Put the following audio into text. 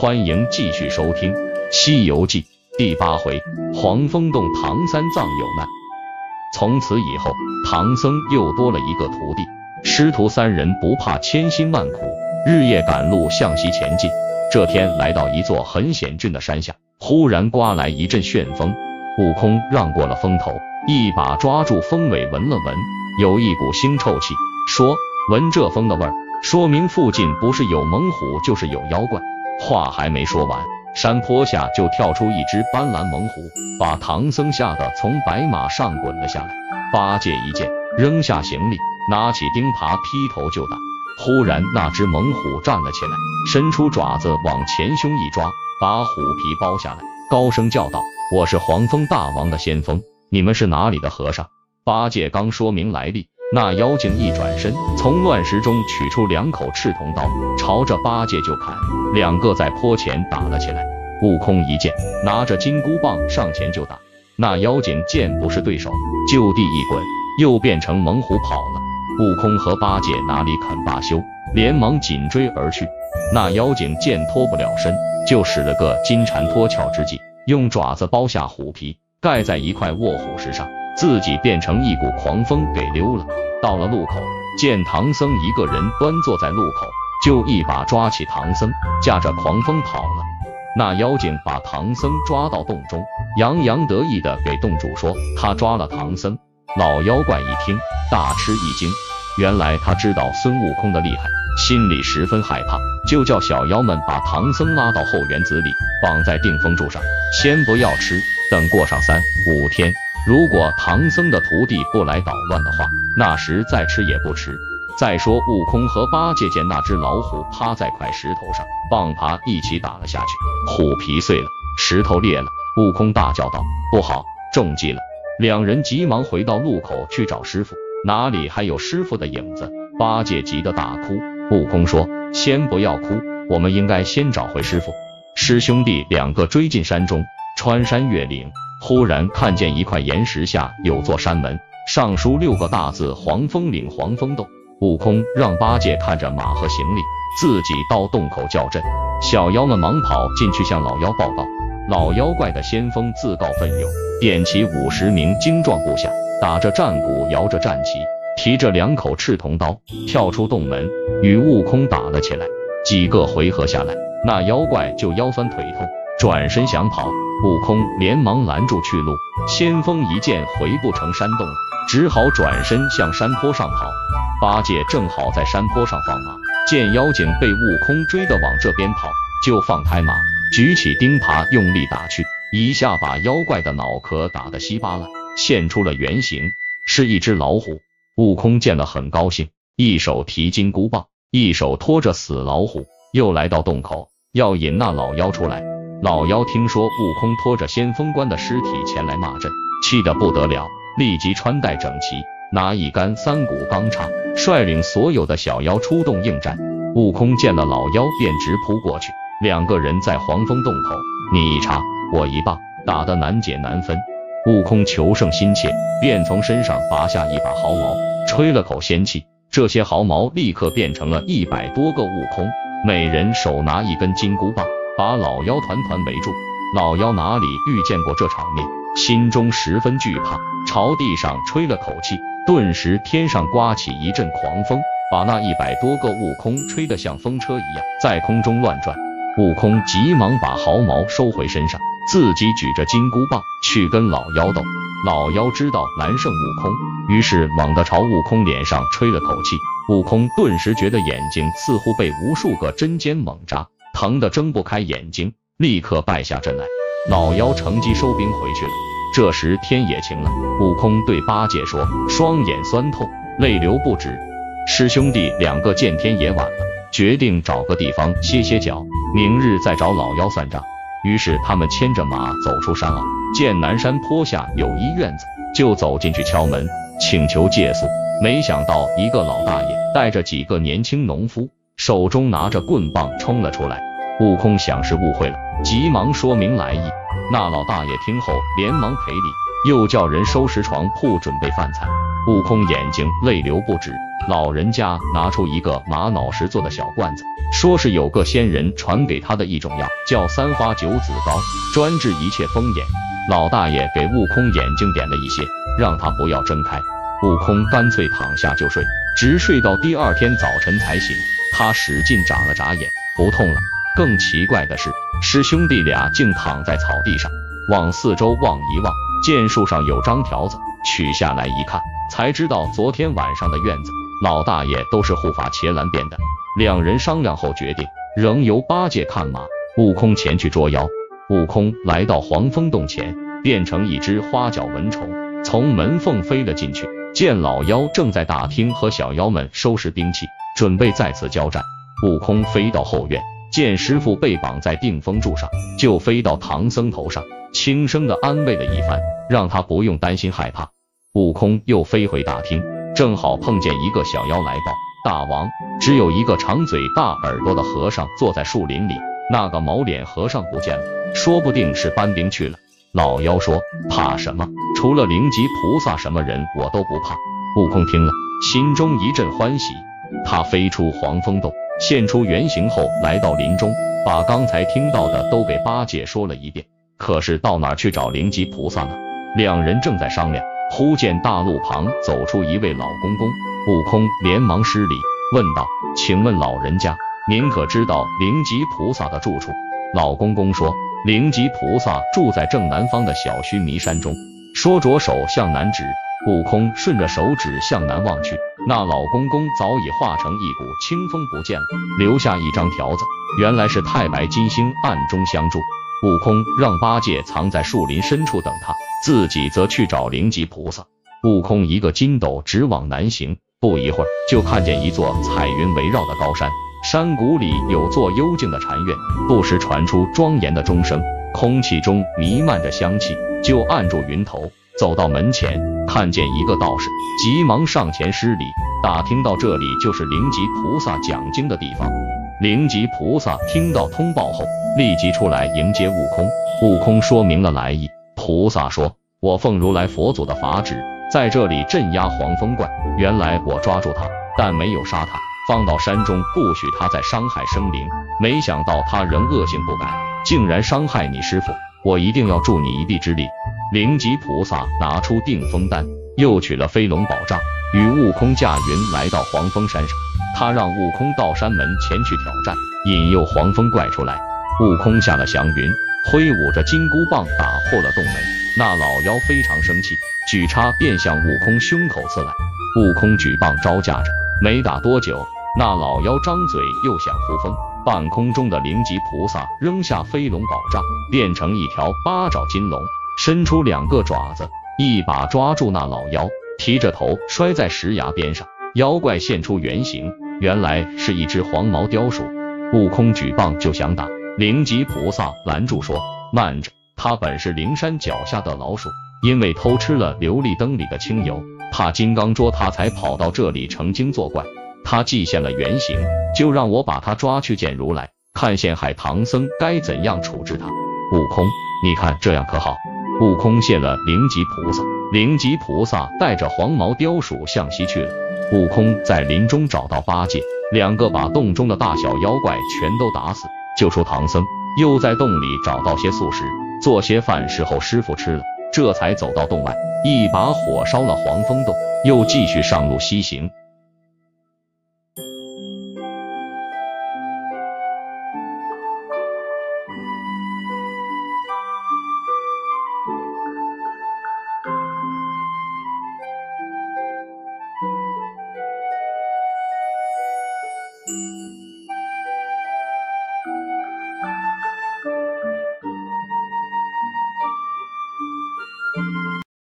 欢迎继续收听《西游记》第八回：黄风洞唐三藏有难。从此以后，唐僧又多了一个徒弟。师徒三人不怕千辛万苦，日夜赶路向西前进。这天来到一座很险峻的山下，忽然刮来一阵旋风，悟空让过了风头，一把抓住风尾闻了闻，有一股腥臭气，说：“闻这风的味儿，说明附近不是有猛虎，就是有妖怪。”话还没说完，山坡下就跳出一只斑斓猛虎，把唐僧吓得从白马上滚了下来。八戒一见，扔下行李，拿起钉耙劈头就打。忽然，那只猛虎站了起来，伸出爪子往前胸一抓，把虎皮剥下来，高声叫道：“我是黄风大王的先锋，你们是哪里的和尚？”八戒刚说明来历。那妖精一转身，从乱石中取出两口赤铜刀，朝着八戒就砍。两个在坡前打了起来。悟空一见，拿着金箍棒上前就打。那妖精见不是对手，就地一滚，又变成猛虎跑了。悟空和八戒哪里肯罢休，连忙紧追而去。那妖精见脱不了身，就使了个金蝉脱壳之计，用爪子剥下虎皮，盖在一块卧虎石上。自己变成一股狂风给溜了，到了路口，见唐僧一个人端坐在路口，就一把抓起唐僧，驾着狂风跑了。那妖精把唐僧抓到洞中，洋洋得意的给洞主说他抓了唐僧。老妖怪一听，大吃一惊，原来他知道孙悟空的厉害，心里十分害怕，就叫小妖们把唐僧拉到后园子里，绑在定风柱上，先不要吃，等过上三五天。如果唐僧的徒弟不来捣乱的话，那时再吃也不迟。再说，悟空和八戒见那只老虎趴在块石头上，棒耙一起打了下去，虎皮碎了，石头裂了。悟空大叫道：“不好，中计了！”两人急忙回到路口去找师傅，哪里还有师傅的影子？八戒急得大哭。悟空说：“先不要哭，我们应该先找回师傅。”师兄弟两个追进山中，穿山越岭。忽然看见一块岩石下有座山门，上书六个大字：黄风岭黄风洞。悟空让八戒看着马和行李，自己到洞口叫阵。小妖们忙跑进去向老妖报告。老妖怪的先锋自告奋勇，点起五十名精壮部下，打着战鼓，摇着战旗，提着两口赤铜刀，跳出洞门，与悟空打了起来。几个回合下来，那妖怪就腰酸腿痛，转身想跑。悟空连忙拦住去路，先锋一见回不成山洞了，只好转身向山坡上跑。八戒正好在山坡上放马，见妖精被悟空追得往这边跑，就放开马，举起钉耙用力打去，一下把妖怪的脑壳打得稀巴烂，现出了原形，是一只老虎。悟空见了很高兴，一手提金箍棒，一手拖着死老虎，又来到洞口，要引那老妖出来。老妖听说悟空拖着先锋官的尸体前来骂阵，气得不得了，立即穿戴整齐，拿一杆三股钢叉，率领所有的小妖出动应战。悟空见了老妖，便直扑过去，两个人在黄风洞口，你一叉，我一棒，打得难解难分。悟空求胜心切，便从身上拔下一把毫毛，吹了口仙气，这些毫毛立刻变成了一百多个悟空，每人手拿一根金箍棒。把老妖团团围住，老妖哪里遇见过这场面，心中十分惧怕，朝地上吹了口气，顿时天上刮起一阵狂风，把那一百多个悟空吹得像风车一样在空中乱转。悟空急忙把毫毛收回身上，自己举着金箍棒去跟老妖斗。老妖知道难胜悟空，于是猛地朝悟空脸上吹了口气，悟空顿时觉得眼睛似乎被无数个针尖猛扎。疼得睁不开眼睛，立刻败下阵来。老妖乘机收兵回去了。这时天也晴了，悟空对八戒说：“双眼酸痛，泪流不止。”师兄弟两个见天也晚了，决定找个地方歇歇脚，明日再找老妖算账。于是他们牵着马走出山坳，见南山坡下有一院子，就走进去敲门，请求借宿。没想到一个老大爷带着几个年轻农夫，手中拿着棍棒冲了出来。悟空想是误会了，急忙说明来意。那老大爷听后连忙赔礼，又叫人收拾床铺，准备饭菜。悟空眼睛泪流不止。老人家拿出一个玛瑙石做的小罐子，说是有个仙人传给他的一种药，叫三花九子膏，专治一切风眼。老大爷给悟空眼睛点了一些，让他不要睁开。悟空干脆躺下就睡，直睡到第二天早晨才醒。他使劲眨了眨眼，不痛了。更奇怪的是，师兄弟俩竟躺在草地上，往四周望一望，见树上有张条子，取下来一看，才知道昨天晚上的院子。老大爷都是护法伽蓝变的。两人商量后决定，仍由八戒看马，悟空前去捉妖。悟空来到黄风洞前，变成一只花脚蚊虫，从门缝飞了进去。见老妖正在大厅和小妖们收拾兵器，准备再次交战。悟空飞到后院，见师傅被绑在定风柱上，就飞到唐僧头上，轻声的安慰了一番，让他不用担心害怕。悟空又飞回大厅。正好碰见一个小妖来报，大王，只有一个长嘴大耳朵的和尚坐在树林里，那个毛脸和尚不见了，说不定是搬兵去了。老妖说：“怕什么？除了灵吉菩萨，什么人我都不怕。”悟空听了，心中一阵欢喜。他飞出黄风洞，现出原形后，来到林中，把刚才听到的都给八戒说了一遍。可是到哪去找灵吉菩萨呢？两人正在商量。忽见大路旁走出一位老公公，悟空连忙施礼，问道：“请问老人家，您可知道灵吉菩萨的住处？”老公公说：“灵吉菩萨住在正南方的小须弥山中。”说着手向南指，悟空顺着手指向南望去，那老公公早已化成一股清风不见了，留下一张条子，原来是太白金星暗中相助。悟空让八戒藏在树林深处等他，自己则去找灵吉菩萨。悟空一个筋斗直往南行，不一会儿就看见一座彩云围绕的高山，山谷里有座幽静的禅院，不时传出庄严的钟声，空气中弥漫着香气。就按住云头，走到门前，看见一个道士，急忙上前施礼，打听到这里就是灵吉菩萨讲经的地方。灵吉菩萨听到通报后，立即出来迎接悟空。悟空说明了来意，菩萨说：“我奉如来佛祖的法旨，在这里镇压黄风怪。原来我抓住他，但没有杀他，放到山中，不许他再伤害生灵。没想到他仍恶性不改，竟然伤害你师傅。我一定要助你一臂之力。”灵吉菩萨拿出定风丹，又取了飞龙宝杖，与悟空驾云来到黄风山上。他让悟空到山门前去挑战，引诱黄风怪出来。悟空下了祥云，挥舞着金箍棒打破了洞门。那老妖非常生气，举叉便向悟空胸口刺来。悟空举棒招架着，没打多久，那老妖张嘴又想呼风。半空中的灵吉菩萨扔下飞龙宝杖，变成一条八爪金龙，伸出两个爪子，一把抓住那老妖，提着头摔在石崖边上。妖怪现出原形，原来是一只黄毛雕鼠。悟空举棒就想打，灵吉菩萨拦住说：“慢着，他本是灵山脚下的老鼠，因为偷吃了琉璃灯里的清油，怕金刚捉他，才跑到这里成精作怪。他既现了原形，就让我把他抓去见如来，看陷害唐僧该怎样处置他。悟空，你看这样可好？”悟空谢了灵吉菩萨，灵吉菩萨带着黄毛貂鼠向西去了。悟空在林中找到八戒，两个把洞中的大小妖怪全都打死，救出唐僧。又在洞里找到些素食，做些饭时候师傅吃了，这才走到洞外，一把火烧了黄风洞，又继续上路西行。